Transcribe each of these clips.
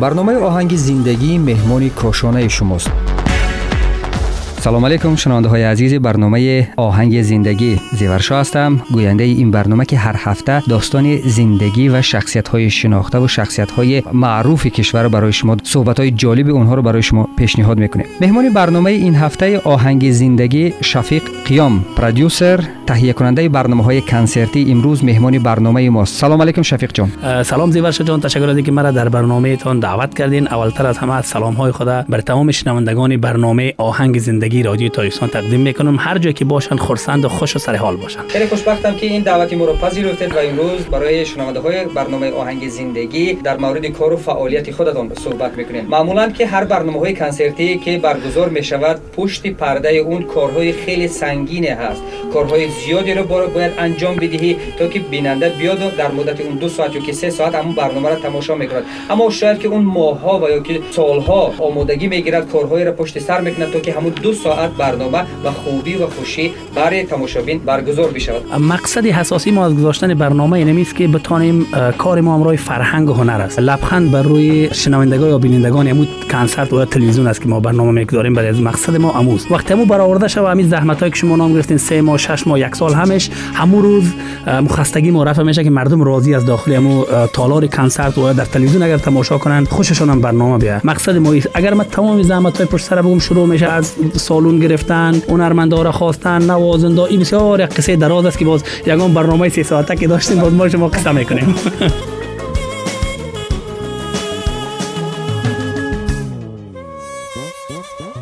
برنامه آهنگ زندگی مهمانی کاشانه شماست. سلام علیکم شنونده های عزیز برنامه آهنگ زندگی. زیورشا هستم. گوینده این برنامه که هر هفته داستان زندگی و شخصیت های شناخته و شخصیت های معروف کشور رو برای شما صحبت های جالب اونها رو برای شما پیشنهاد می‌کنیم مهمان برنامه این هفته آهنگ زندگی شفیق قیام پرودوسر تهیه کننده برنامه های کنسرتی امروز مهمان برنامه ما. سلام علیکم شفیق جان. سلام زیورشا جان. تشکر از اینکه مرا در برنامه تان دعوت کردین. اولتر از همه سلام های خدا بر تمام شنوندگان برنامه آهنگ زندگی رادیو تاجیکستان تقدیم می‌کنم. هر جایی که باشن خرسند و خوش و سر حال باشن. خیلی خوشبختم که این دعوتی ما رو پذیرفتید و امروز برای شنونده های برنامه آهنگ زندگی در مورد کار و فعالیت خودتان صحبت می‌کنیم. معمولا که هر برنامه های کنسرتی که برگزار می شود پشت پرده اون کارهای خیلی سنگینه هست. کارهای زیادی رو باید انجام بدهی تا که بیننده بیاد در مدت اون دو ساعت یا که سه ساعت همون برنامه رو تماشا می‌کند. اما شاید که اون ماهها و یا که سالها آمادگی می‌گیرد کارهایی را پشت سر می‌کند تا که همون دو ساعت برنامه و خوبی و خوشی برای تماشابین برگزار بشود. مقصد حساسی ما از گذاشتن برنامه اینه است که بتانیم کار ما امروی فرهنگ و هنر است. لبخند بر روی شنوندگان یا بینندگان. امو کنسرت و تلویزیون است که ما برنامه می‌گذاریم. برای از مقصد ما اموز وقتی مو برآورده شو همین زحمت هایی که شما نام گرفتین سه ماه شش ماه یک سال همش همون روز مخستگی ما رفع میشه که مردم راضی از داخل امو تالار کنسرت و در تلویزیون اگر تماشا کنن خوششون هم برنامه بیاد. مقصد ما اگر ما تمام زحمت های پشت سر بگم شروع میشه از солун гирифтан ҳунармандора хостан навозиндо ин бисёр як қиссаи дароз аст ки боз ягон барномаи сесоата ки доштем боз мо шумо қисса мекунем.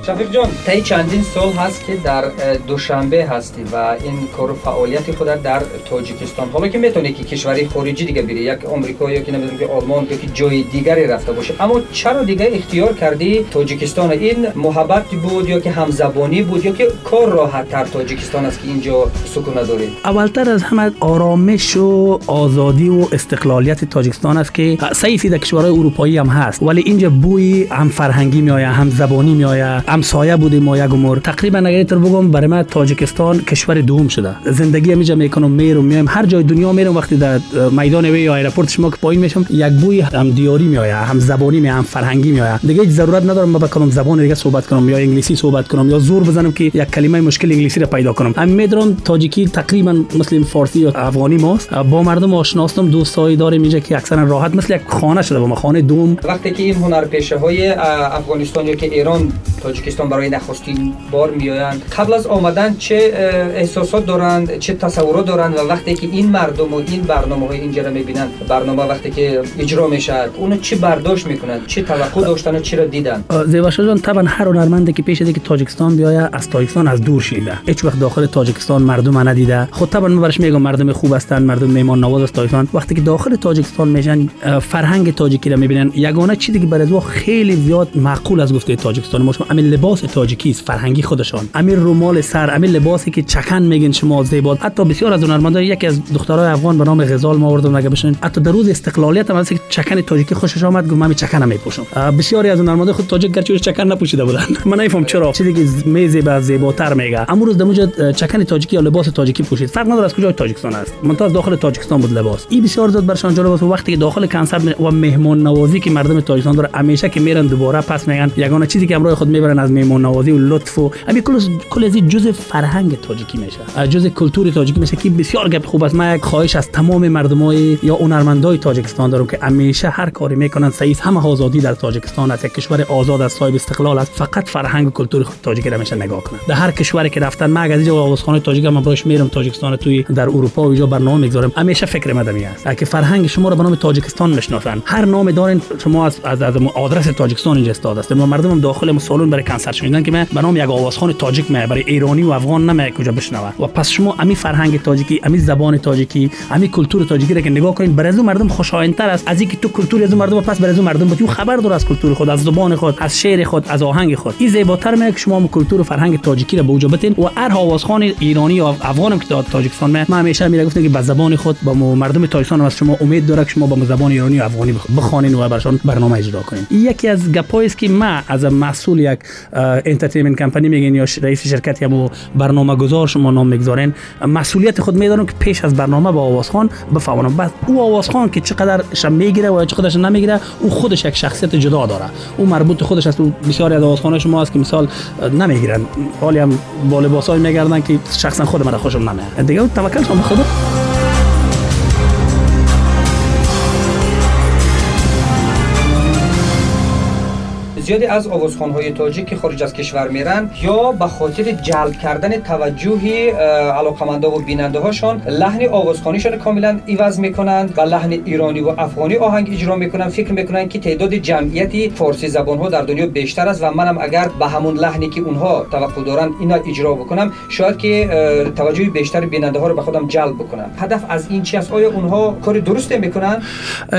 شفیق جان. تایی چندین سال هست که در دوشنبه هستی و این کار و فعالیت خود در تاجیکستان. حالا که می‌تونی که کشوری خارجی دیگه بری یک آمریکا یا که نمی‌دونم که آلمان یا که جای دیگری رفته باشه. اما چرا دیگه اختیار کردی تاجیکستان؟ این محبت بود یا که همزبانی بود یا که کار راحت تر تاجیکستان است که اینجا سکونه داری اولتر از همه آرامش و آزادی و استقلالیت تاجیکستان است که سعی در کشورهای اروپایی هم هست. ولی اینجا بوی هم فرهنگی میآید هم زبانی میآید. همسایه بودیم ما یک عمر. تقریبا اگر اینطور بگم برای من تاجیکستان کشور دوم شده. زندگی همیجا می‌کنم میرم میام هر جای دنیا میرم وقتی در میدان هوایی یا airport شما که پایین میشم یک بوی هم دیاری میآید هم زبانی می هم فرهنگی میآید دیگه هیچ ضرورت ندارم ما بکنم زبان دیگه صحبت کنم یا انگلیسی صحبت کنم یا زور بزنم که یک کلمه مشکل انگلیسی را پیدا کنم. هم می‌دونم تاجیکی تقریبا مثل فارسی یا افغانی ماست. با مردم آشناستم دوستایی داریم اینجا که اکثرا راحت مثل یک خانه شده با ما خانه دوم. وقتی که این هنرپیشه های افغانستان یا که ایران تاجیکستان برای نخستین بار میآیند. قبل از آمدن چه احساسات دارند چه تصورات دارند و وقتی که این مردم و این برنامه های اینجا را می‌بینند برنامه وقتی که اجرا می‌شد اونو چه برداشت می‌کنند چه توقع داشتن و چی را دیدن؟ زیباشا جان طبعا هر هنرمندی که پیش که تاجیکستان بیاید از تاجیکستان از دور شیده هیچ وقت داخل تاجیکستان مردم ندیده. خود طبعا من برش میگم مردم خوب هستند مردم میمان نواز از تاجیکستان وقتی که داخل تاجیکستان میشن فرهنگ تاجیکی را می‌بینن. یگانه چیزی که برای خیلی زیاد معقول از گفته تاجیکستان ما همین لباس تاجیکی است فرهنگی خودشان. امیر رومال سر امیر لباسی که چکن میگن شما زیبا حتی بسیار از هنرمندان یکی از دخترای افغان به نام غزال ما آوردم نگه بشن حتی در روز استقلالیت هم که چکن تاجیکی خوشش آمد گفت من چکن میپوشم. بسیاری از هنرمندان خود تاجیک گرچه چکن نپوشیده بودن. من نمیفهم چرا. چیزی که میزیبا زیباتر میگه. امروز در چکن تاجیکی یا لباس تاجیکی پوشید. فرق نداره از کجای تاجیکستان است. من از داخل تاجیکستان بود لباس. این بسیار زیاد برشان جالب است وقتی که داخل کنسرت و مهمان نوازی که مردم تاجیکستان داره همیشه که میرن دوباره پس میگن یگانه چیزی که امروز خود می‌برن از مهمان نوازی و لطف و همین کل کل از جزء فرهنگ تاجیکی میشه. جزء کلتور تاجیکی میشه که بسیار گپ خوب است. من یک خواهش از تمام مردمای یا هنرمندای تاجیکستان دارم که همیشه هر کاری می‌کنن سعی همه آزادی در تاجیکستان است. یک کشور آزاد از صاحب استقلال است. فقط فرهنگ و کلتور تاجیکی را میشه نگاه کنن. در هر کشوری که رفتن من از اینجا آوازخانه تاجیک من براش میرم تاجیکستان توی در اروپا و اینجا برنامه می‌گذارم. همیشه فکر مدمی است. که فرهنگ شما رو به نام تاجیکستان می‌شناسن هر نام دارین شما از از, از آدرس تاجیکستان اینجا استاد است. مردم داخل سالن برای کنسرت شنیدن که من به نام یک آوازخانه تاجیک می برای ایرانی و افغان نمی کجا بشنوه و پس شما امی فرهنگ تاجیکی امی زبان تاجیکی امی کلتور تاجیکی را که نگاه کنید برای مردم خوشایندتر است. از اینکه تو کلتور از مردم پس برای مردم بود خبر دار از کلتور خود از زبان خود از شعر خود از آهنگ خود. این زیباتر میگه شما کلتور و فرهنگ تاجیکی را به وجا بتین. و هر آوازخوان ایرانی و افغان که تاجیکستان می ما همیشه میگه گفتم که به زبان خود با مردم تاجیکستان از شما امید داره که شما با زبان ایرانی و افغانی بخوانین و برشان برنامه اجرا کنین. یکی از گپایی است که ما از مسئول یک انترتینمنت کمپانی میگین یا رئیس شرکتی هم برنامه گذار شما نام می‌گذارین مسئولیت خود میدارن که پیش از برنامه با آوازخان بفهمونم بعد او آوازخان که چقدر می‌گیره و چقدرش نمی‌گیره او خودش یک شخصیت جدا داره. او مربوط خودش است. بسیاری از آوازخانه شما است که مثال نمی‌گیرن. حالی هم با لباسای میگردن که شخصا خود من خوشم نمیاد دیگه توکل شما خدا. زیادی از آوازخوان‌های تاجیک که خارج از کشور میرن یا به خاطر جلب کردن توجه علاقمندا و بیننده هاشون لحن آوازخوانیشون کاملا عوض می‌کنند و لحن ایرانی و افغانی آهنگ اجرا می‌کنن فکر می‌کنن که تعداد جمعیتی فارسی زبان ها در دنیا بیشتر است و منم اگر به همون لحنی که اونها توقع دارن اینا اجرا بکنم شاید که توجه بیشتر بیننده ها رو به خودم جلب بکنم هدف از این چی است آیا اونها کار درست می‌کنن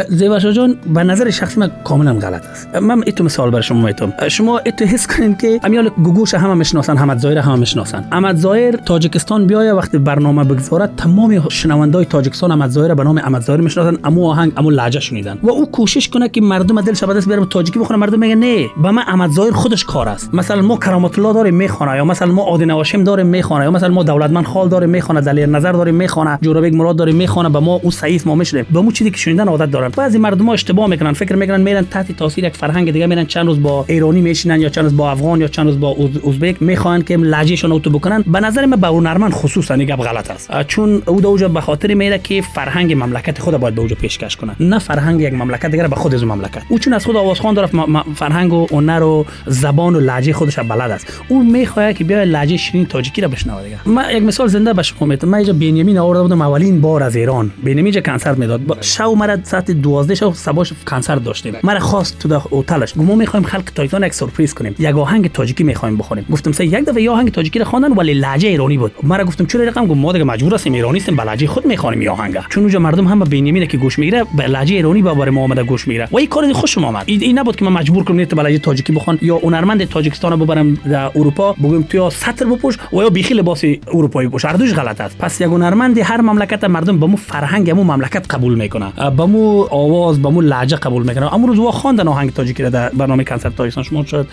زیباشا جان به نظر شخصی من کاملا غلط است من ایتو مثال برای شما می‌تونم شما اتو حس کنین که امیال گوگوش همه می‌شناسن حمد زایر همه می‌شناسن احمد زایر تاجیکستان بیایه وقتی برنامه بگذاره تمام شنوندای تاجیکستان احمد زایر به نام احمد زایر می‌شناسن امو آهنگ امو لهجه شنیدن. و او کوشش کنه که مردم دلش به دست بیاره تاجیکی بخونه. مردم میگه نه به من احمد زایر خودش کار است. مثلا ما کرامت الله داریم می‌خونه یا مثلا ما عادی نواشم داریم می‌خونه یا مثلا ما دولتمند خال داریم می‌خونه دلیل نظر داریم می‌خونه جورابک مراد داریم می‌خونه به ما او سعیس ما میشنیم به مو چیزی که شنیدن عادت دارن. بعضی مردم ها اشتباه می‌کنن فکر می‌کنن میرن تحت تاثیر یک فرهنگ دیگه میرن چند روز با ایرانی میشینن یا چند روز با افغان یا چند روز با ازبک می‌خوان که لهجهشون رو بکنن. به نظر من به نرمن خصوصا این گپ غلط است. چون او دوجا به خاطر میره که فرهنگ مملکت خود باید به اوجا پیشکش کنه. نه فرهنگ یک مملکت دیگه به خود از مملکت. او چون از خود آوازخوان داره فرهنگ و هنر و زبان و لهجه خودش بلد است. او می‌خواد که بیا لهجه شیرین تاجیکی را بشنوه دیگه. من یک مثال زنده به شما می‌تونم من اینجا بنیامین آورده بودم اولین بار از ایران. بنیامین جا کنسرت می‌داد. شو مرا ساعت 12 شب صباش کنسرت داشتیم. مرا خواست تو هتلش. گمو می‌خوایم خلق تایتان یک سورپرایز کنیم. یک آهنگ تاجیکی می‌خوایم بخونیم. گفتم سه یک دفعه یه آهنگ تاجیکی رو خواندن ولی لهجه ایرانی بود. مرا گفتم چرا رقم؟ گفت ما دیگه مجبور هستیم ایرانی هستیم به لهجه خود می‌خوانیم این آهنگ. چون اونجا مردم هم به که گوش می‌گیره به لهجه ایرانی با بار محمد گوش می‌گیره. و این کار خوشم آمد این نبود که من مجبور کنم تو به لهجه تاجیکی بخوان یا هنرمند تاجیکستان رو ببرم در اروپا بگم تو یا سطر بپوش و یا بیخی لباس اروپایی پوش هر دوش غلط است. پس یک هنرمند هر مملکت مردم به مو فرهنگ مو مملکت قبول می‌کنه. به مو آواز به مو لهجه قبول می‌کنه. امروز روز وا خواندن آهنگ تاجیکی در برنامه کنسرت تاجیکستان شما شاید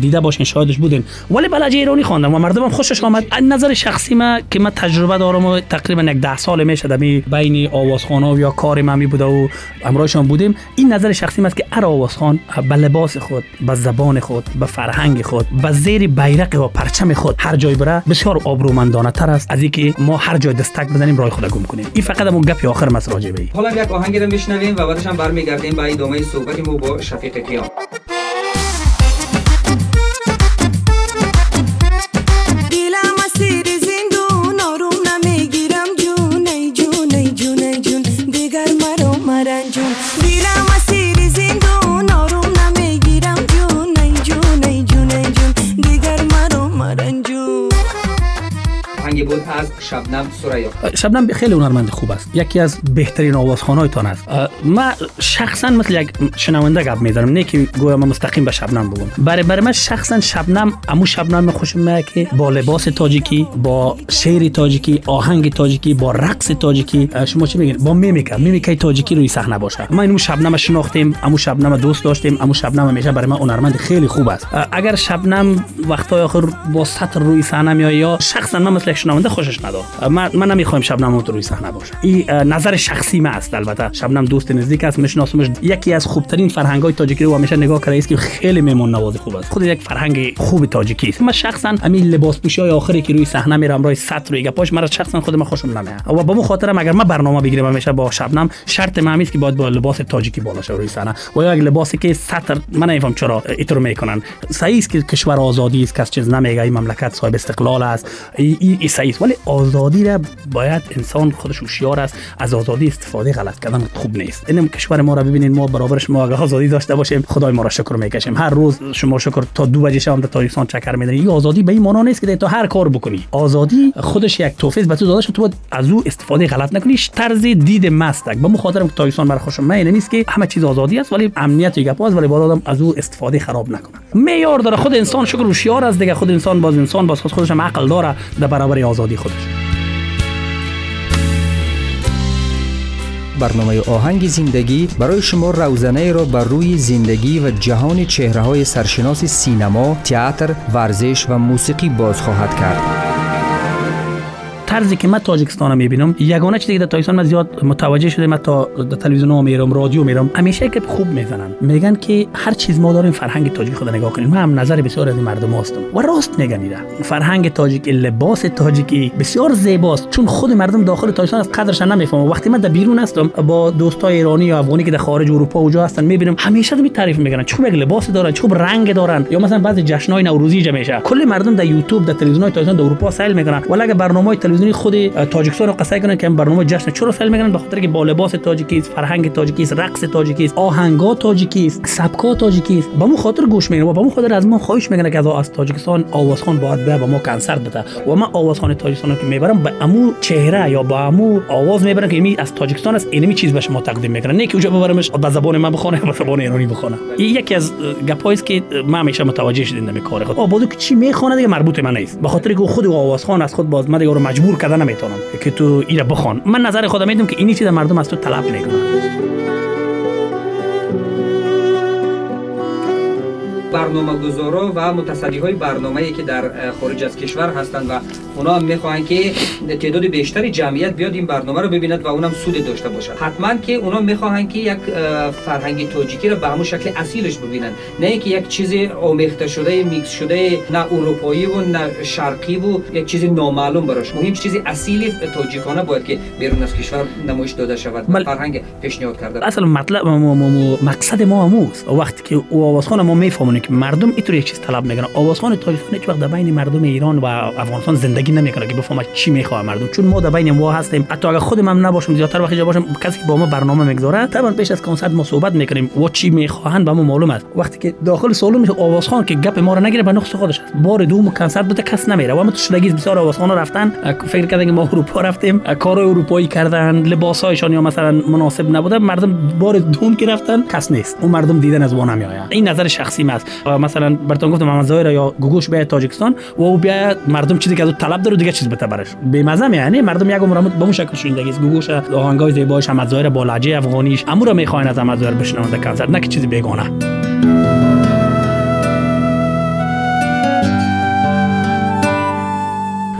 دیده باشین شاهدش بودین. ولی بلجه ایرانی خواندم و مردم خوشش آمد. نظر شخصی ما که من تجربه دارم و تقریبا یک ده سال میشه در بین آوازخوان یا کار من می بوده و امرایشان بودیم. این نظر شخصی است که هر آوازخوان به لباس خود به زبان خود به فرهنگ خود به زیر بیرق و پرچم خود هر جای بره بسیار آبرومندانه تر است از اینکه ما هر جای دستک بزنیم راه خود گم کنیم. این فقط همون گپی آخر مس راجع حالا یک آهنگی رو میشنویم و بعدش هم برمیگردیم به ادامه صحبت ما با شفیق کیان. شبنم سریا شبنم خیلی هنرمند خوب است. یکی از بهترین آوازخوانایتان است. من شخصا مثل یک شنونده گپ می‌ذارم نه که گویا من مستقیم به شبنم بگم. برای برای من شخصا شبنم امو شبنم خوشم میاد که با لباس تاجیکی با شعر تاجیکی آهنگ تاجیکی با رقص تاجیکی. شما چی میگین؟ با میمیکا. میمیکا تاجیکی روی صحنه باشه. ما اینو شبنم شناختیم امو شبنم دوست داشتیم امو شبنم همیشه برای من هنرمند خیلی خوب است. اگر شبنم وقتای آخر با سطر روی صحنه میاد یا شخصا من مثل شنونده خوشش نداد من, من نمی‌خوایم شبنم تو روی صحنه باشه. این نظر شخصی من است البته. شبنم دوست نزدیک است میشناسمش یکی از خوبترین فرهنگ های تاجیکی رو همیشه نگاه کرده است که خیلی میمون نواز خوب است. خود یک فرهنگ خوب تاجیکی است. من شخصا همین لباس پوشی های آخری که روی صحنه میرم روی سطر روی گپاش مرا شخصا خود من خوشم نمیاد. و با مو خاطرم اگر من برنامه بگیرم همیشه با شبنم شرط من که باید با لباس تاجیکی بالا شه روی صحنه. و یک لباسی که سطر من نمیفهم چرا اینطور می‌کنن. صحیح است که کشور آزادی است کس چیز نمیگه این مملکت صاحب استقلال است. این صحیح است. ولی آزادی را باید انسان خودش هوشیار است از آزادی استفاده غلط کردن خوب نیست. این کشور ما را ببینید ما برابرش ما اگه آزادی داشته باشیم خدای ما را شکر می‌کشیم. هر روز شما شکر تا دو بجه شام در تاریخستان چکر میدنی این آزادی به این معنا نیست که تو هر کار بکنی. آزادی خودش یک توفیق به تو داده شده تو باید از او استفاده غلط نکنی. طرز دید مستک به مخاطر تاریخستان برای خوشم من نیست که همه چیز آزادی است ولی امنیت یک است ولی باید آدم از او استفاده خراب نکنه. معیار داره. خود انسان شکر هوشیار است دیگه. خود انسان باز انسان باز خودش هم عقل داره در برابر آزادی خودش. барномаи оҳанги зиндагӣ барои шумо равзанаеро ба рӯи зиндагӣ ва ҷаҳони чеҳраҳои саршиноси синамо театр варзиш ва мусиқӣ боз хоҳад кард. طرزی که من تاجیکستان می‌بینم یگانه چیزی که در تاجیکستان من زیاد متوجه شده من تا در تلویزیون ها میرم رادیو میرم همیشه که خوب می‌زنن. میگن که هر چیز ما داریم فرهنگ تاجیک خود نگاه کنیم. من هم نظر بسیار از مردم هستم. و راست میگن اینا فرهنگ تاجیک لباس تاجیکی بسیار زیباست. چون خود مردم داخل تاجیکستان از قدرش نمی‌فهمن. وقتی من در بیرون هستم با دوستای ایرانی یا افغانی که در خارج اروپا و جا هستن می‌بینم همیشه می تعریف می‌کنن چوب لباس دارن چوب رنگ دارن. یا مثلا بعضی جشنای نوروزی جمیشه کل مردم در یوتیوب در تلویزیون های تاجیکستان در اروپا سیل می‌کنن. ولی اگر برنامه تلویزیونی خود تاجیکستان رو قصه کنن که برنامه جشن چرا فیلم می‌کنن به خاطر که با لباس تاجیکی است فرهنگ تاجیکی است رقص تاجیکی است آهنگا تاجیکی است سبکا تاجیکی است با مو خاطر گوش می‌کنن و با مو خاطر از ما خواهش می‌کنن که از تاجیکستان آوازخوان باید به با ما کنسرت بده. و ما آوازخوان تاجیکستان که می‌برم به امو چهره یا با امو آواز می‌برم که می از تاجیکستان است اینمی چیز به شما تقدیم می‌کنن نه که اونجا ببرمش به زبان من بخونه به زبان ایرانی بخونه این یکی از گپایی که ما همیشه متوجه شدیم در کار خود. آبادو که چی می‌خونه دیگه مربوط من نیست. به خاطر که خود آوازخوان از خود باز من دیگه رو مجبور کردن نمی‌تونم. که تو بخوان. من نظر خودم میدم که اینی چیز مردم از تو طلب می‌کنن برنامه گذارا و متصدی های برنامه ای که در خارج از کشور هستند و اونا می‌خواهند که تعداد بیشتری جمعیت بیاد این برنامه رو ببیند و اونم سود داشته باشه حتما که اونا می‌خواهند که یک فرهنگ تاجیکی رو به همون شکل اصیلش ببینن نه اینکه یک چیز آمیخته شده میکس شده نه اروپایی و نه شرقی و یک چیز نامعلوم براش. مهم چیزی اصیل تاجیکانه باید که بیرون از کشور نمایش داده شود بل... فرهنگ پیشنهاد کرده. اصلا مطلب مقصد ما هموست وقتی که او آوازخوان ما میفهمونه که مردم اینطور یک چیز طلب می‌کنن. آوازخوان تاجیکستان هیچ وقت در بین مردم ایران و افغانستان زندگی نمی‌کنه که بفهمه چی می‌خواد مردم. چون ما در بین ما هستیم. حتی اگر خودم هم نباشم زیادتر وقتی باشم کسی که با ما برنامه می‌گذاره طبعا پیش از کنسرت ما صحبت می‌کنیم و چی می‌خواهند به ما معلوم است. وقتی که داخل سالن میشه آوازخوان که گپ ما رو نگیره به نقص خودش است. بار دوم کنسرت بده کس نمیره. و ما تو شدگی بسیار آوازخوان رفتن. فکر کردن که ما اروپا رفتیم. کار اروپایی کردن. لباسایشان یا مثلا مناسب نبوده. مردم بار دوم که رفتن کس نیست. اون مردم دیدن از وانم میآید این نظر شخصی است مثلا براتون گفتم محمد ظاهر یا گوگوش به تاجیکستان و او بیا مردم چیزی که از طلب داره دیگه چیز بده برش. به مزه یعنی مردم یک عمر به اون شکل شوندگی است گوگوش آهنگای زیباش محمد ظاهر با لهجه افغانیش. امورا می‌خواین از محمد ظاهر بشنوند کنسرت. نه که چیزی بیگانه.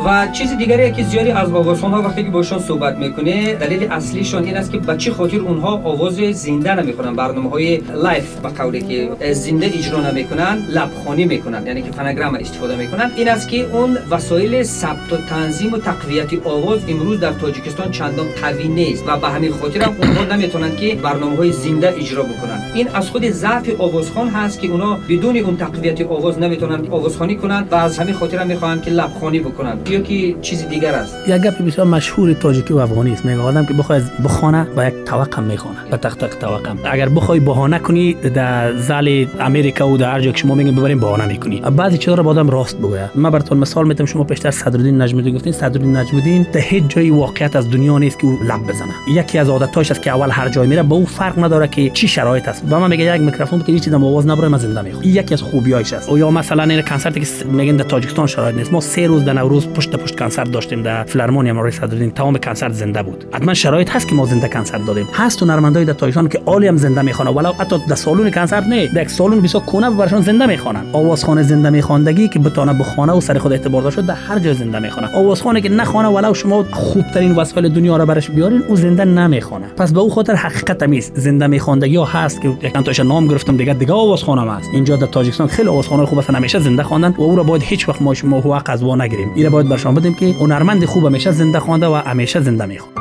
و چیز دیگری که زیادی از آوازخوان ها وقتی که باشون صحبت می‌کنه دلیل اصلیشان این است که به چه خاطر اونها آواز زنده نمی‌خونن برنامه های live به قولی که زنده اجرا نمی‌کنن لب‌خوانی می‌کنن یعنی که فونوگرام استفاده می‌کنن. این است که اون وسایل ثبت و تنظیم و تقویت آواز امروز در تاجیکستان چندان قوی نیست و به همین خاطر هم اونها نمی‌تونن که برنامه های زنده اجرا بکنن. این از خود ضعف آوازخوان هست که اونا بدون اون تقویت آواز نمی‌تونن آوازخوانی کنن و از همین خاطر هم می‌خوان که لبخانی بکنن. یا که چیزی دیگر است؟ یک گپ بسیار مشهور تاجیکی و افغانی است. میگه آدم که بخواد بخونه با یک توقع می‌خونه. با تخت تخت توقع. اگر بخوای بهانه کنی در زل امریکا و در هر جا که شما میگین ببرین بهانه می‌کنی. بعضی رو با آدم راست بگوید من براتون مثال می‌تونم شما پیشتر صدرالدین نجمالدین گفتین. صدرالدین نجمالدین در هیچ جای واقعیت از دنیا نیست که او لب بزنه. یکی از عادتاش است که اول هر جای میره با او فرق نداره که چی شرایط است. با من میگه یک میکروفون که هیچ چیزم آواز نبره من زنده می‌خوام یکی از خوبیایش است. یا مثلا این کنسرتی که میگن در تاجیکستان شرایط نیست. ما سه روز در نوروز پشت کنسرت داشتیم در فیلارمونی امروز صدرالدین تمام کنسرت زنده بود. حتما شرایط هست که ما زنده کنسرت دادیم. هست و نرمندای در تایشان که عالی هم زنده می‌خوانه ولو حتی در سالن کنسرت نه در سالن بسیار کونه برشان زنده می‌خوانن آوازخانه زنده میخواندگی که بتونه بخونه و سر خود اعتبار داشته در هر جای زنده می‌خوانه آوازخانه که نخوانه ولو شما خوب ترین وسایل دنیا را برش بیارین او زنده نمی‌خوانه. پس به او خاطر حقیقت میز زنده میخواندگی هست که یک تاش نام گرفتم دیگه دیگه آوازخانه هست. اینجا در تاجیکستان خیلی آوازخانه خوب است همیشه زنده خواندن و او را باید هیچ وقت ما شما حق از وا نگیریم. این باید ҷалб бар шумо. Будем ки ҳунарманди хуба ҳамеша зинда хонда ва ҳамеша зинда мехонд.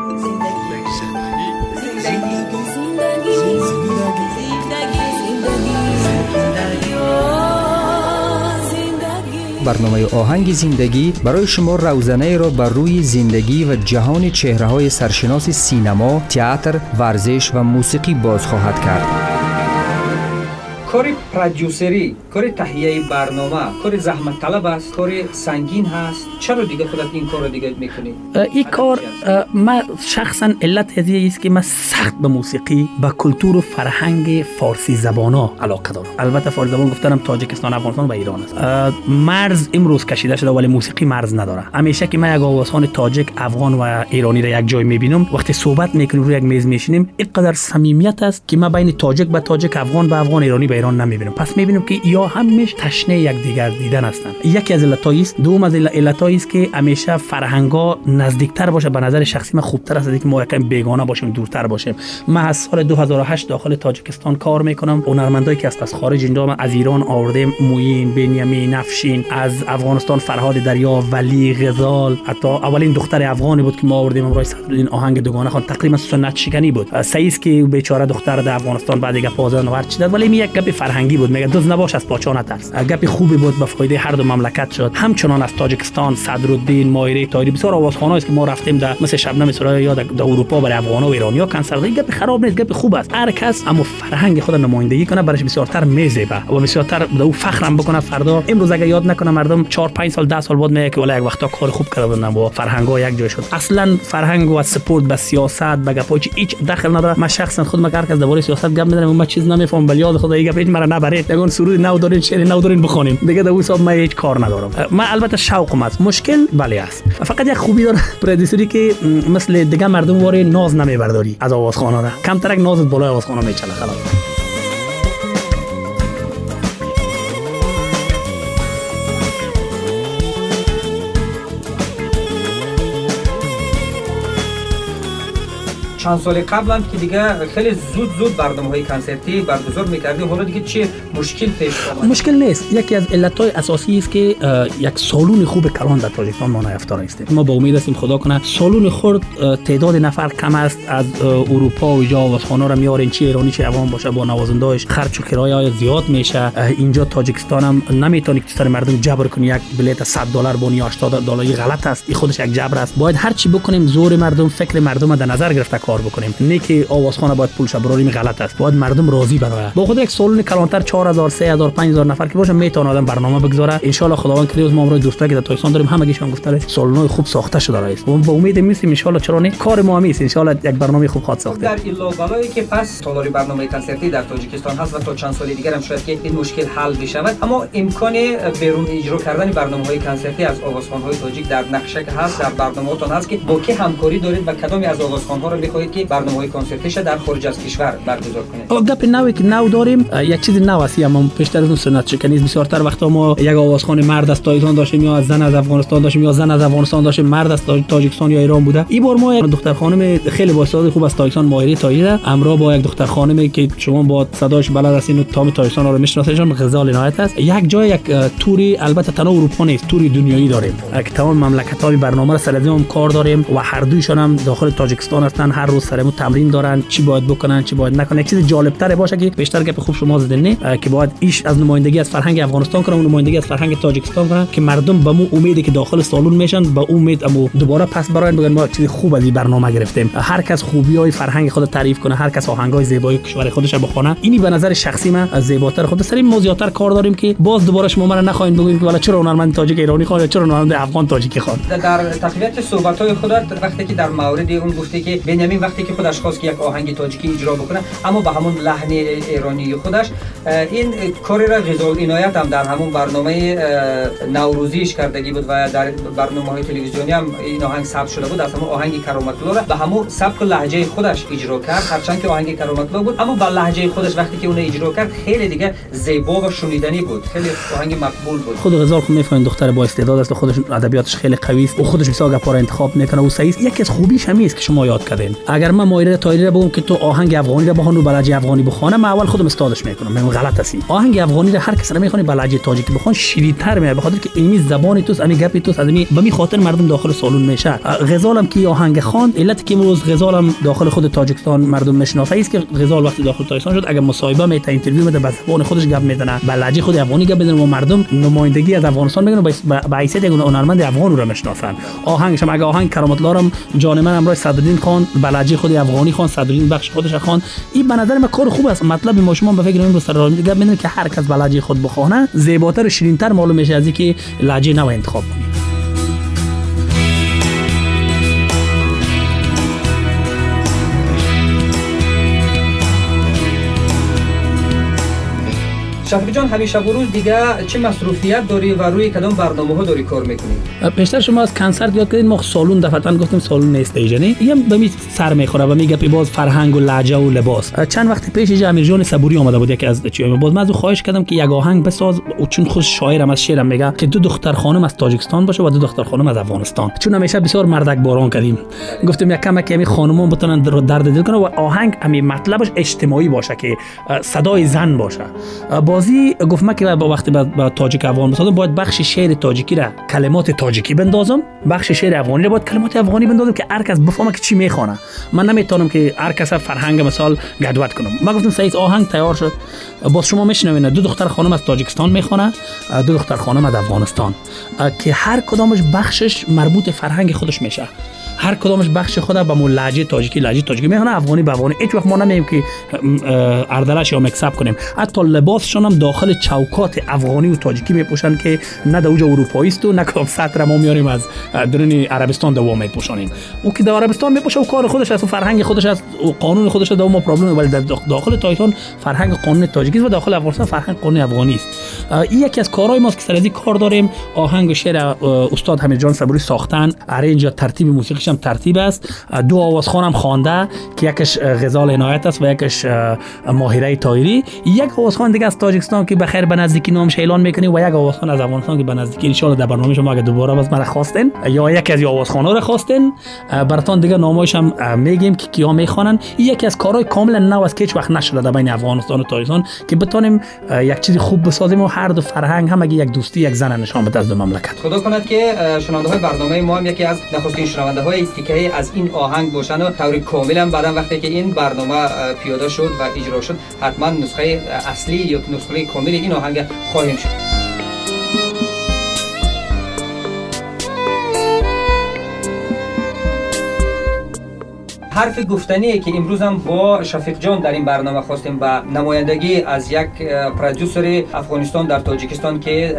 Барномаи оҳанги зиндагӣ барои шумо равзанаеро бар рӯи зиндагӣ ва ҷаҳони чеҳраҳои саршиноси синамо театр варзиш ва мусиқӣ боз хоҳад кард. کار پرودیوسری کار تهیه برنامه کار زحمت طلب است کار سنگین هست. چرا دیگه خودت این کار رو دیگه می‌کنی؟ این کار من شخصا علت هذیه است که من سخت به موسیقی به کلتور و فرهنگ فارسی زبان ها علاقه دارم. البته فارسی زبان گفتم تاجیکستان افغانستان و ایران است. مرز امروز کشیده شده ولی موسیقی مرز نداره. همیشه که من یک آوازخوان تاجیک افغان و ایرانی را یک جای می‌بینم وقتی صحبت می‌کنیم روی یک میز میشینیم اینقدر صمیمیت است که من بین تاجیک به تاجیک افغان به افغان ایرانی به ایران نمی‌بینم. پس می‌بینم که یا همش تشنه یک دیگر دیدن هستند یکی از علتایی است دوم از علتایی است که همیشه فرهنگا نزدیکتر باشه به نظر شخصی من خوبتر است که ما یکم بیگانه باشیم دورتر باشیم. من از سال 2008 داخل تاجیکستان کار می‌کنم. هنرمندایی که از خارج اینجا از ایران آوردیم موین بنیامین نفشین از افغانستان فرهاد دریا ولی غزال. حتی اولین دختر افغانی بود که ما آوردیم امروز صدرالدین آهنگ دوگانه خان تقریبا سنت شکنی بود. سعیس که بیچاره دختر در افغانستان بعد دیگه چی داد. ولی می یک گپ فرهنگی بود. میگه دوز نباش از پاچا نترس. گپ خوبی بود به فایده هر دو مملکت شد. همچنان از تاجیکستان صدرالدین مایره تایری بسیار آوازخوانایی است که ما رفتیم در مثل شبنم سرای یا در اروپا برای افغان و ایرانیا کنسرت گپ خراب نیست گپ خوب است. هر کس اما فرهنگ خود نمایندگی کنه برش بسیارتر میزه و بسیارتر به او فخرم بکنه. فردا امروز اگه یاد نکنه مردم 4 5 سال 10 سال بعد میگه که ولی یک وقتا کار خوب کرده بودن با فرهنگ ها یک جای شد. اصلا فرهنگ و سپورت به سیاست به گپای هیچ دخل نداره. من شخصا خود ما هر کس درباره سیاست گپ می‌زنم من چیز نمیفهم ولی یاد خدا هیچ مرا نبرید. نگون سرود نو دارین شعر نو دارین بخونین. دیگه در حساب من هیچ کار ندارم. من البته شوقم است. مشکل بله است. فقط یک خوبی داره پرودیوسری که مثل دیگه مردم واره ناز نمیبرداری از آوازخوانا کمتر یک ناز بالای آوازخوانا میچله خلاص چند سال قبلا که دیگه خیلی زود زود برنامه های کنسرتی برگزار می‌کردی حالا دیگه چه مشکل پیش آمد مشکل نیست. یکی از علت های اساسی است که یک سالون خوب کلان در تاجیکستان ما نیافتار است. ما با امید هستیم خدا کنه سالون خرد تعداد نفر کم است از اروپا و جا خانه را میارین چی ایرانی چه افغان باشه با نوازندهش خرج و کرایه زیاد میشه. اینجا تاجیکستان هم که سر مردم جبر کنی یک بلیت 100 دلار بونی 80 دلاری غلط است. این خودش یک جبر است. باید هر چی بکنیم زور مردم فکر مردم در نظر گرفته کار بکنیم. نه که آوازخانه باید پول براریم غلط است. باید مردم راضی بنوه با خود یک سالن کلانتر 4000 3000 5000 نفر که باشه می‌تونه آدم برنامه بگذاره. ان شاء الله خداوند کریوز ما امروز دوستایی که در تایسان داریم همگیشون گفته سالن خوب ساخته شده است با امید میسیم ان شاء الله چرا نه؟ کار ما هم ان شاء الله یک برنامه خوب خواهد ساخته. در ایلا بالایی که پس تالاری برنامه کنسرتی در تاجیکستان هست و تا چند سال دیگر هم شاید که این مشکل حل بشود. اما امکان بیرون اجرا کردن برنامه های کنسرتی از آوازخوان های تاجیک در نقشه هست در برنامه‌تان هست که با که همکاری دارید و کدامی از آوازخوان ها رو می‌خواهید که برنامه های کنسرتش در خارج از کشور برگزار کنید. گپ نوی که نو داریم یک چیز نو است. اما پیشتر از اون سنت شکنی بسیارتر وقتا ما یک آوازخوان مرد از تایزان داشتیم یا از زن از افغانستان داشتیم یا زن از افغانستان داشتیم. مرد از تاجیکستان یا ایران بوده. این بار ما یک دختر خانم خیلی با خوب از تاجیکستان ماهری تایید امرا با یک دختر خانمی که شما با صداش بلد هستین و تام تاجیکستان رو می‌شناسید غزال نهایت است. یک جای یک توری البته تنها اروپا نیست توری دنیایی داریم. یک تمام مملکت های برنامه را سر کار داریم و هر دویشان هم داخل تاجیکستان هستن هر روز سرمو تمرین دارن چی باید بکنن چی باید نکنن. یک چیز جالب تر باشه که بیشتر گپ خوب شما زدن نه؟ که باید ایش از نمایندگی از فرهنگ افغانستان کنن و نمایندگی از فرهنگ تاجیکستان کنن که مردم به مو امیدی که داخل سالون میشن با امید امو دوباره پس براین بگن ما چیز خوب از این برنامه گرفتیم. هر کس خوبی های فرهنگ خود تعریف کنه هر کس آهنگ های زیبای کشور خودش بخونه. اینی به نظر شخصی من از زیباتر خود سری ما زیاتر کار داریم که باز دوباره شما من نخواین بگوین که والا چرا هنرمند تاجیک ایرانی خواد چرا هنرمند افغان تاجیکی خواد. در تقویت صحبت های خودت وقتی که در مورد اون گفته که بنیامین وقتی که خودش خواست که یک آهنگ تاجیکی اجرا بکنه اما به همون لحن ایرانی خودش این کاری را غزال عنایت هم در همون برنامه نوروزیش کردگی بود و در برنامه های تلویزیونی هم این آهنگ ثبت شده بود. از همون آهنگ کرامت الله را به همون سبک لهجه خودش اجرا کرد. هرچند که آهنگ کرامت الله بود اما با لهجه خودش وقتی که اون اجرا کرد خیلی دیگه زیبا و شنیدنی بود. خیلی آهنگ مقبول بود. خود غزال خود می‌فهمین دختر با استعداد است خودش ادبیاتش خیلی قوی است و خودش بسیار گپا انتخاب می‌کنه و سعی یکی از خوبیش است که شما یاد کردین. اگر من مایره تایری بگم که تو آهنگ افغانی را بخوان و به لهجه افغانی بخوانم من اول خودم استادش می‌کنم. من غلط هستی آهنگ افغانی را هر کس را می‌خوانی به لهجه تاجیکی بخوان شیرین‌تر میاد بخاطر که ایمی زبان توس امی گپی توس از به می خاطر مردم داخل سالون میشه. غزالم که آهنگ خوان علت که امروز غزالم داخل خود تاجیکستان مردم می‌شناسه است که غزال وقتی داخل تاجیکستان شد اگر مصاحبه میته interview میده به زبان خودش گپ می‌زنه به لهجه خود افغانی گپ می‌زنه و مردم نمایندگی از افغانستان میگن به حیثیت یک هنرمند افغان رو می‌شناسن. آهنگش هم اگر آهنگ کرامت لارم جان من امروز صدرالدین خان بلجی خود افغانی خان صدرین بخش خودش خان. این به نظر من کار خوب است. مطلب ما شما به فکر این رو سر میگه که هر کس بلجی خود بخونه زیباتر و شیرینتر معلوم میشه از اینکه لهجه نو انتخاب کنیم. شفیق جان همیشه روز دیگه چه مصروفیت داری و روی کدام برنامه ها داری کار می‌کنی؟ پیشتر شما از کنسرت یاد کردین ما سالون دفعتا گفتیم سالون نیست ایجانی یه به سر می‌خوره و میگه باز فرهنگ و لهجه و لباس. چند وقت پیش اینجا امیر جان صبوری آمده بود یکی از چی باز من از خواهش کردم که یک آهنگ بساز و چون خود شاعرم از شعرم میگه که دو دختر خانم از تاجیکستان باشه و دو دختر خانم از افغانستان. چون همیشه بسیار مردک باران کردیم. گفتم یک کم کمی خانمون بتونن درد دل کنه و آهنگ همین مطلبش اجتماعی باشه که صدای زن باشه. بازی گفت من که با وقتی با تاجیک افغان بسازم باید بخش شعر تاجیکی را کلمات تاجیکی بندازم. بخش شعر افغانی را باید کلمات افغانی بندازم که هر کس بفهمه که چی می‌خوانه من نمی‌تونم که هر کس فرهنگ مثال گدوت کنم. من گفتم سعید آهنگ تیار شد. باز شما میشنوین دو دختر خانم از تاجیکستان می‌خوانه دو دختر خانم از افغانستان. که هر کدامش بخشش مربوط فرهنگ خودش میشه. هر کدامش بخش خود به مول لهجه تاجیکی لهجه تاجیکی. می‌خونه افغانی به افغانی. هیچ وقت ما نمیگیم که اردلش یا مکسپ کنیم. حتی لباسشون هم داخل چوکات افغانی و تاجیکی میپوشن که نه در اوجا اروپایی است و نه کدام سطر ما میاریم از درون عربستان دوام میپوشانیم. او که در عربستان میپوشه و کار خودش است و فرهنگ خودش است و قانون خودش است ما پرابلم. ولی در داخل تایتان فرهنگ قانون تاجیکی و داخل افغانستان فرهنگ قانون افغانی است. این یکی از کارهای ماست که سر کار داریم. آهنگ و شعر استاد حمید جان صبوری ساختن. ارنج یا ترتیب موسیقی هم ترتیب است. دو آوازخوان هم خوانده که یکش غزال عنایت است و یکش ماهره تایری یک آوازخوان دیگه از تاجیکستان که بخیر به نزدیکی نامش اعلان می‌کنیم و یک آوازخوان از افغانستان که به نزدیکی ان در برنامه شما اگه دوباره باز مرا خواستین یا یکی از آوازخوان‌ها رو خواستین براتون دیگه نامایش هم میگیم که کیا می‌خوانن. یکی از کارهای کاملا نو است که هیچ وقت نشده در بین افغانستان و تاجیکستان که بتونیم یک چیزی خوب بسازیم و هر دو فرهنگ هم اگه یک دوستی یک زن نشان بده از دو مملکت. خدا کند که شنونده های برنامه ما هم یکی از نخستین شنونده تیکه از این آهنگ باشن و طوری کاملا بعدا وقتی که این برنامه پیاده شد و اجرا شد حتما نسخه اصلی یا نسخه کامل این آهنگ خواهیم شد. حرف گفتنی که امروز هم با شفیق جان در این برنامه خواستیم با نمایندگی از یک پرودوسر افغانستان در تاجیکستان که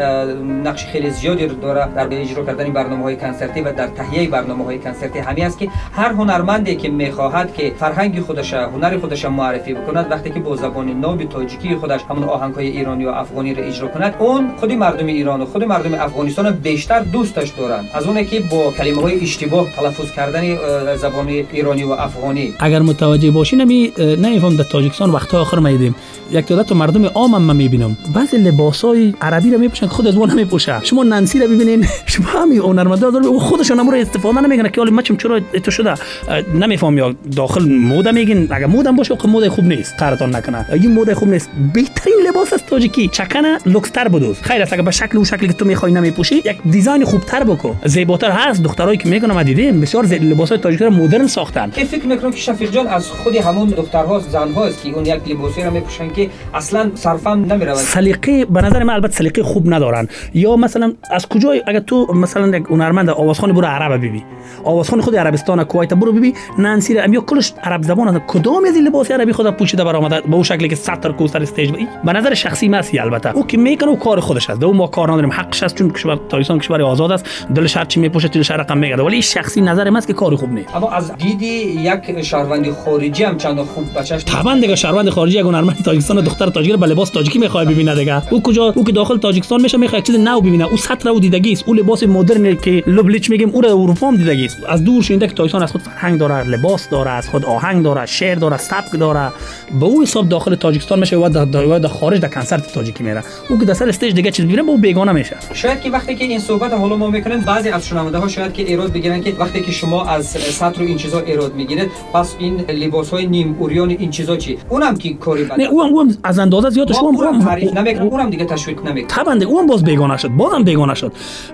نقش خیلی زیادی داره در اجرا کردن برنامه های کنسرتی و در تهیه برنامه های کنسرتی همین است که هر هنرمندی که می‌خواهد که فرهنگ خودش هنر خودش معرفی بکند وقتی که با زبان ناب تاجیکی خودش همون آهنگ های ایرانی و افغانی را اجرا کند اون خود مردم ایران و خود مردم افغانستان بیشتر دوستش دارند از اون که با کلمه های اشتباه تلفظ کردن زبان ایرانی و افغانی. اگر متوجه باشین نمی نمیفهم در تاجیکستان وقت آخر میدیم. یک تعداد مردم عام هم می‌بینم. بعضی لباسای عربی رو میپوشن خود از اون نمیپوشه شما نانسی رو ببینین. شما همین هنرمندا او خودشون هم رو استفاده نمی‌کنه که حالا مچم چرا تو شده؟ نمیفهم یا داخل موده میگین. اگر موده باشه که موده خوب نیست. قرتون نکنه این موده خوب نیست بهترین لباس از تاجیکی چکنه لوکستر بدوز. خیر است اگر به شکل و شکلی که تو می‌خوای نمیپوشی یک دیزاین خوبتر بکو زیباتر هست. دخترایی که میگن ما دیدیم بسیار لباسای تاجیکی مدرن ساختن. فکر می‌کنم که شفیق جان از خود همون دخترها زنها است که اون یک لباسی رو میپوشن که اصلا صرفا نمیره سلیقه به نظر من البته سلیقه خوب ندارن. یا مثلا از کجا اگر تو مثلا یک هنرمند آوازخوان برو عرب ببی آوازخوان خود عربستان کویت برو ببی نانسی یا کلش عرب زبان کدام از لباس عربی خود پوشیده برآمده به اون شکلی که سطر کو سر stage به نظر شخصی مرسی البته. او که می‌کنه او کار خودش است. او ما کار نداریم. حقش است. چون کشور تاجیکستان کشور آزاد است. دلش هر چی میپوشه؟ دلش رقم میگه ولی شخصی نظر من است که کار خوب نیست. اما از دیدی یک شهروند خارجی هم چند خوب بچش طبعا دیگه شهروند خارجی یک هنرمند تاجیکستان دختر تاجیک به لباس تاجیکی می‌خواد ببینه دیگه. او کجا؟ او که داخل تاجیکستان میشه می‌خواد چیز نو ببینه. او سطر او دیدگی است. او لباس مدرن که لوبلیچ میگیم او رو اروپا هم دیدگی است. از دور شینده که تاجیکستان از خود فرهنگ داره لباس داره از خود آهنگ داره شعر داره سبک داره. به او حساب داخل تاجیکستان میشه و در خارج در کنسرت تاجیکی میره. او که در سر stage دیگه چیز ببینه او بیگانه میشه. شاید که وقتی که این صحبت حالا ما می‌کنیم بعضی از شنونده ها شاید که ایراد بگیرن که وقتی که شما از ستر و این چیزا ایراد می‌گیرید پس این لباس های نیم عریان این چیزا چی؟ اونم که کاری بده؟ نه اونم اونم از اندازه زیاد شما اونم تعریف نمی‌کنه اونم دیگه تشویق نمی‌کنه طبعا اونم باز بیگانه شد بازم بیگانه شد.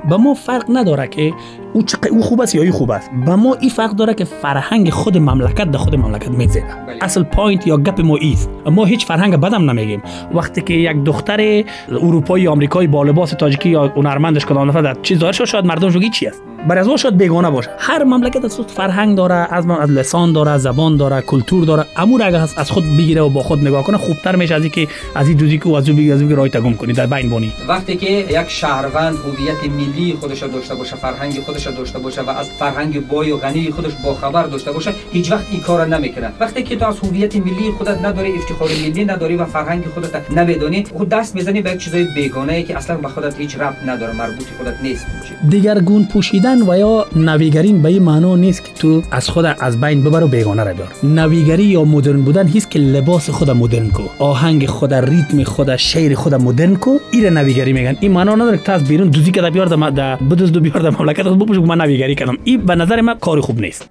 به ما فرق نداره که او چق... او خوب است یا ای خوب است؟ و ما این فرق داره که فرهنگ خود مملکت در خود مملکت میگذره بله. اصل point یا گپ ما ایست. ما هیچ فرهنگ بدم نمیگیم. وقتی که یک دختر اروپایی یا آمریکایی با لباس تاجیکی یا هنرمندش کدام نفر در چیز ظاهر شد شاید مردم جوگی چی است؟ برای از شاید بیگانه باشه. هر مملکت از فرهنگ داره از از لسان داره زبان داره کلتور داره. امور اگه از از خود بگیره و با خود نگاه کنه خوبتر میشه از اینکه از این دوزی که و از او بگی از او بگی رایت گم کنی. در بین بانی وقتی که یک شهروند هویت ملی خودش داشته باشه فرهنگ خودش را داشته باشه و از فرهنگ بای و غنی خودش با خبر داشته باشه هیچ وقت این کار نمی‌کنه وقتی که تو از هویت ملی خودت نداری افتخار ملی نداری و فرهنگ خودت نمیدانی خود دست می‌زنی به چیزای بیگانه ای که اصلا به خودت هیچ ربط نداره مربوط خودت نیست. دیگر گون پوشیدن و یا نویگرین به این معنا نیست که تو از خود از بین ببر و بیگانه را بیار. نویگری یا مدرن بودن هیست که لباس خود مدرن کو آهنگ خود ریتم خود شعر خود مدرن کو. این نویگری میگن. این معنا نداره که بیرون دوزی که بیار در بدوز دو بیار در مملکت بپوش من نویگری کردم این به نظر من کار خوب نیست.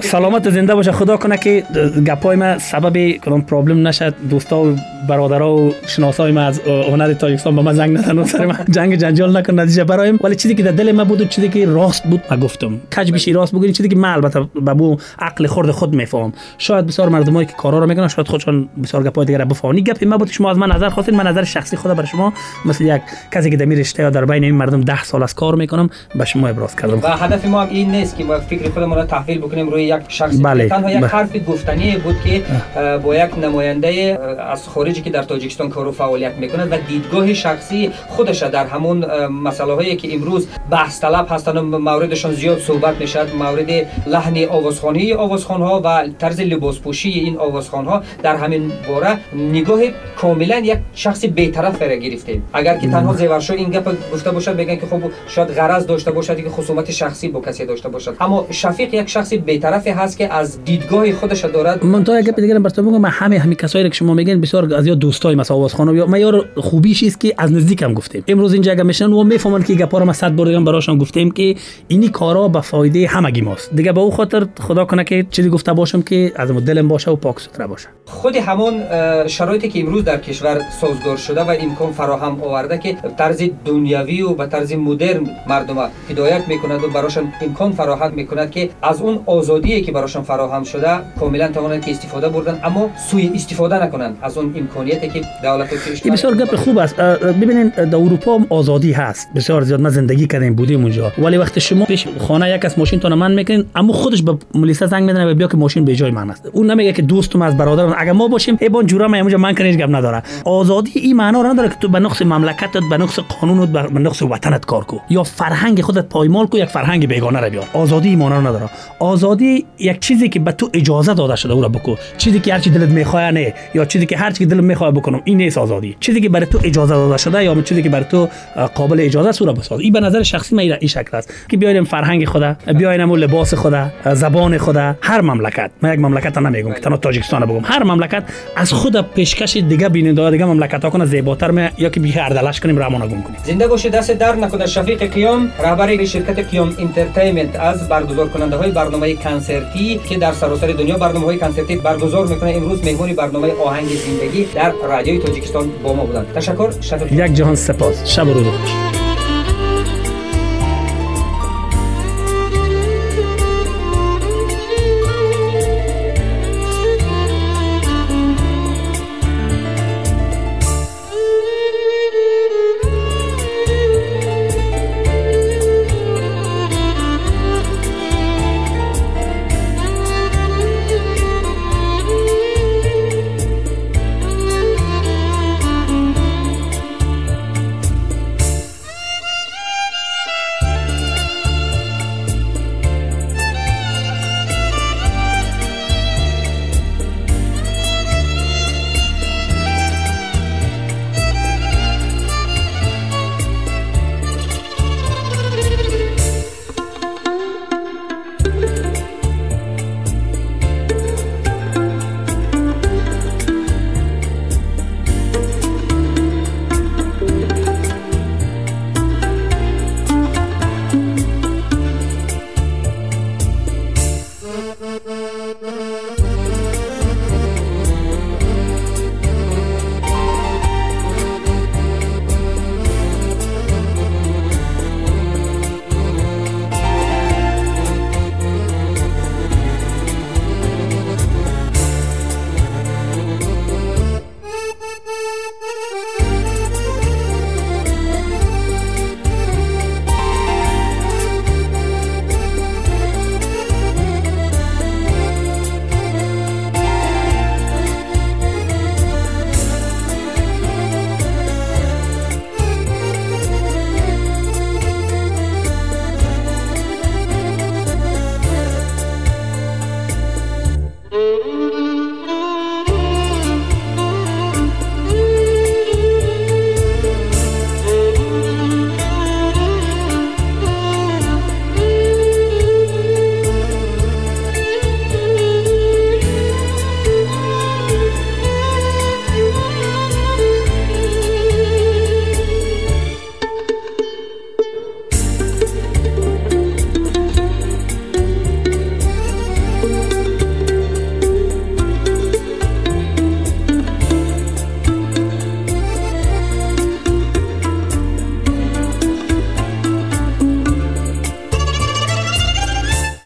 سلامت زنده باشه. خدا کنه که گپای ما سبب کدام پرابلم نشد. دوستا و برادرها و شناسای ما از هنر تاجیکستان به ما زنگ نزنن سر ما جنگ جنجال نکن نتیجه برایم. ولی چیزی که در دل ما بود و چیزی که راست بود ما گفتم. کج بشی راست بگین چیزی که من البته به بو عقل خورد خود میفهم شاید بسیار مردمایی که کارا رو می‌کنن شاید خودشون بسیار گپای دیگه بفهمن. گپ ما بود شما از من نظر خواستین من نظر شخصی خود برای شما. مثل یک کسی که در رشته در بین این مردم 10 سال از کار می‌کنم به شما ابراز کردم. و هدف ما هم این نیست که ما فکر خودمون رو تحویل بکنیم. روی یک شخصی بله. تنها یک بله. حرف گفتنی بود که با یک نماینده از خارجی که در تاجیکستان کار و فعالیت می‌کنه و دیدگاه شخصی خودش در همون مسئله هایی که امروز بحث طلب هستن موردشان زیاد صحبت می‌شد مورد لحن آوازخوانی آوازخوان ها و طرز لباس پوشی این آوازخوان ها در همین باره نگاه کاملا یک شخص بی‌طرف را گرفته. اگر که تنها زیورشو این گپ گفته باشد بگن که خب شاید غرض داشته باشد که خصومت شخصی با کسی داشته باشد. اما شفیق یک شخص بی‌طرفی هست که از دیدگاه خودش دارد. من تا یک دیگه براتون بگم من همه همین کسایی که شما میگین بسیار از یا دوستای مثلا آواز خانم یا من یار خوبیش است که از نزدیک هم گفتیم. امروز اینجا اگه میشن و می‌فهمن که گپا رو ما صد بار براشون گفتیم که اینی کارا به فایده همگی ماست. دیگه به او خاطر خدا کنه که چیزی گفته باشم که از دلم باشه و پاک سوتره باشه. خود همون شرایطی که امروز در کشور سازگار شده و امکان فراهم آورده که طرز دنیوی و به طرز مدرن مردم هدایت می‌کند و براشون امکان فراهم می‌کند که از اون آزادی که براشون فراهم شده کاملا توانند که استفاده بردن اما سوی استفاده نکنند. از اون امکانیتی که دولت این بسیار گپ خوب است. ببینید در اروپا هم آزادی هست. بسیار زیاد ما زندگی کردیم بودیم اونجا. ولی وقتی شما پیش خانه یک از ماشین تو من می‌کنین اما خودش به پلیس زنگ می‌زنه و بیا که ماشین به جای من است. اون نمیگه که دوستم از برادرم اگر ما باشیم ای بان جورا من اونجا من کنیش گپ نداره آزادی این معنا را نداره که تو به نقص مملکتت به نقص قانونت به نقص وطنت کار کو. یا فرهنگ خودت پایمال کو یک فرهنگ بیگانه را بیار. آزادی معنا نداره. آزادی یک چیزی که به تو اجازه داده شده او را بکو. چیزی که هر چی دلت می‌خواد نه یا چیزی که هر چی دلت می‌خواد بکنم این نیست آزادی. چیزی که برای تو اجازه داده شده یا چیزی که برای تو قابل اجازه است او را بساز. این به نظر شخصی من این شکل است. که بیایم فرهنگ خوده بیایم لباس خوده زبان خوده هر مملکت. من یک مملکت نمیگم که تنها تاجیکستان بگم. هر مملکت از خود پیشکش دیگه بیننده دیگه مملکت ها کنه زیباتر می یا که بیه اردلش کنیم رامون گم کنیم. زنده باشه دست درد نکنه شفیق قیام رهبر شرکت قیام Entertainment از برگزار کننده های برنامه کنسرتی که در سراسر دنیا برنامه های کنسرتی برگزار می‌کنه. امروز مهمانی برنامه آهنگ زندگی در رادیوی تاجیکستان با ما بودند. تشکر شفیق یک جهان سپاس. شب روز خوش.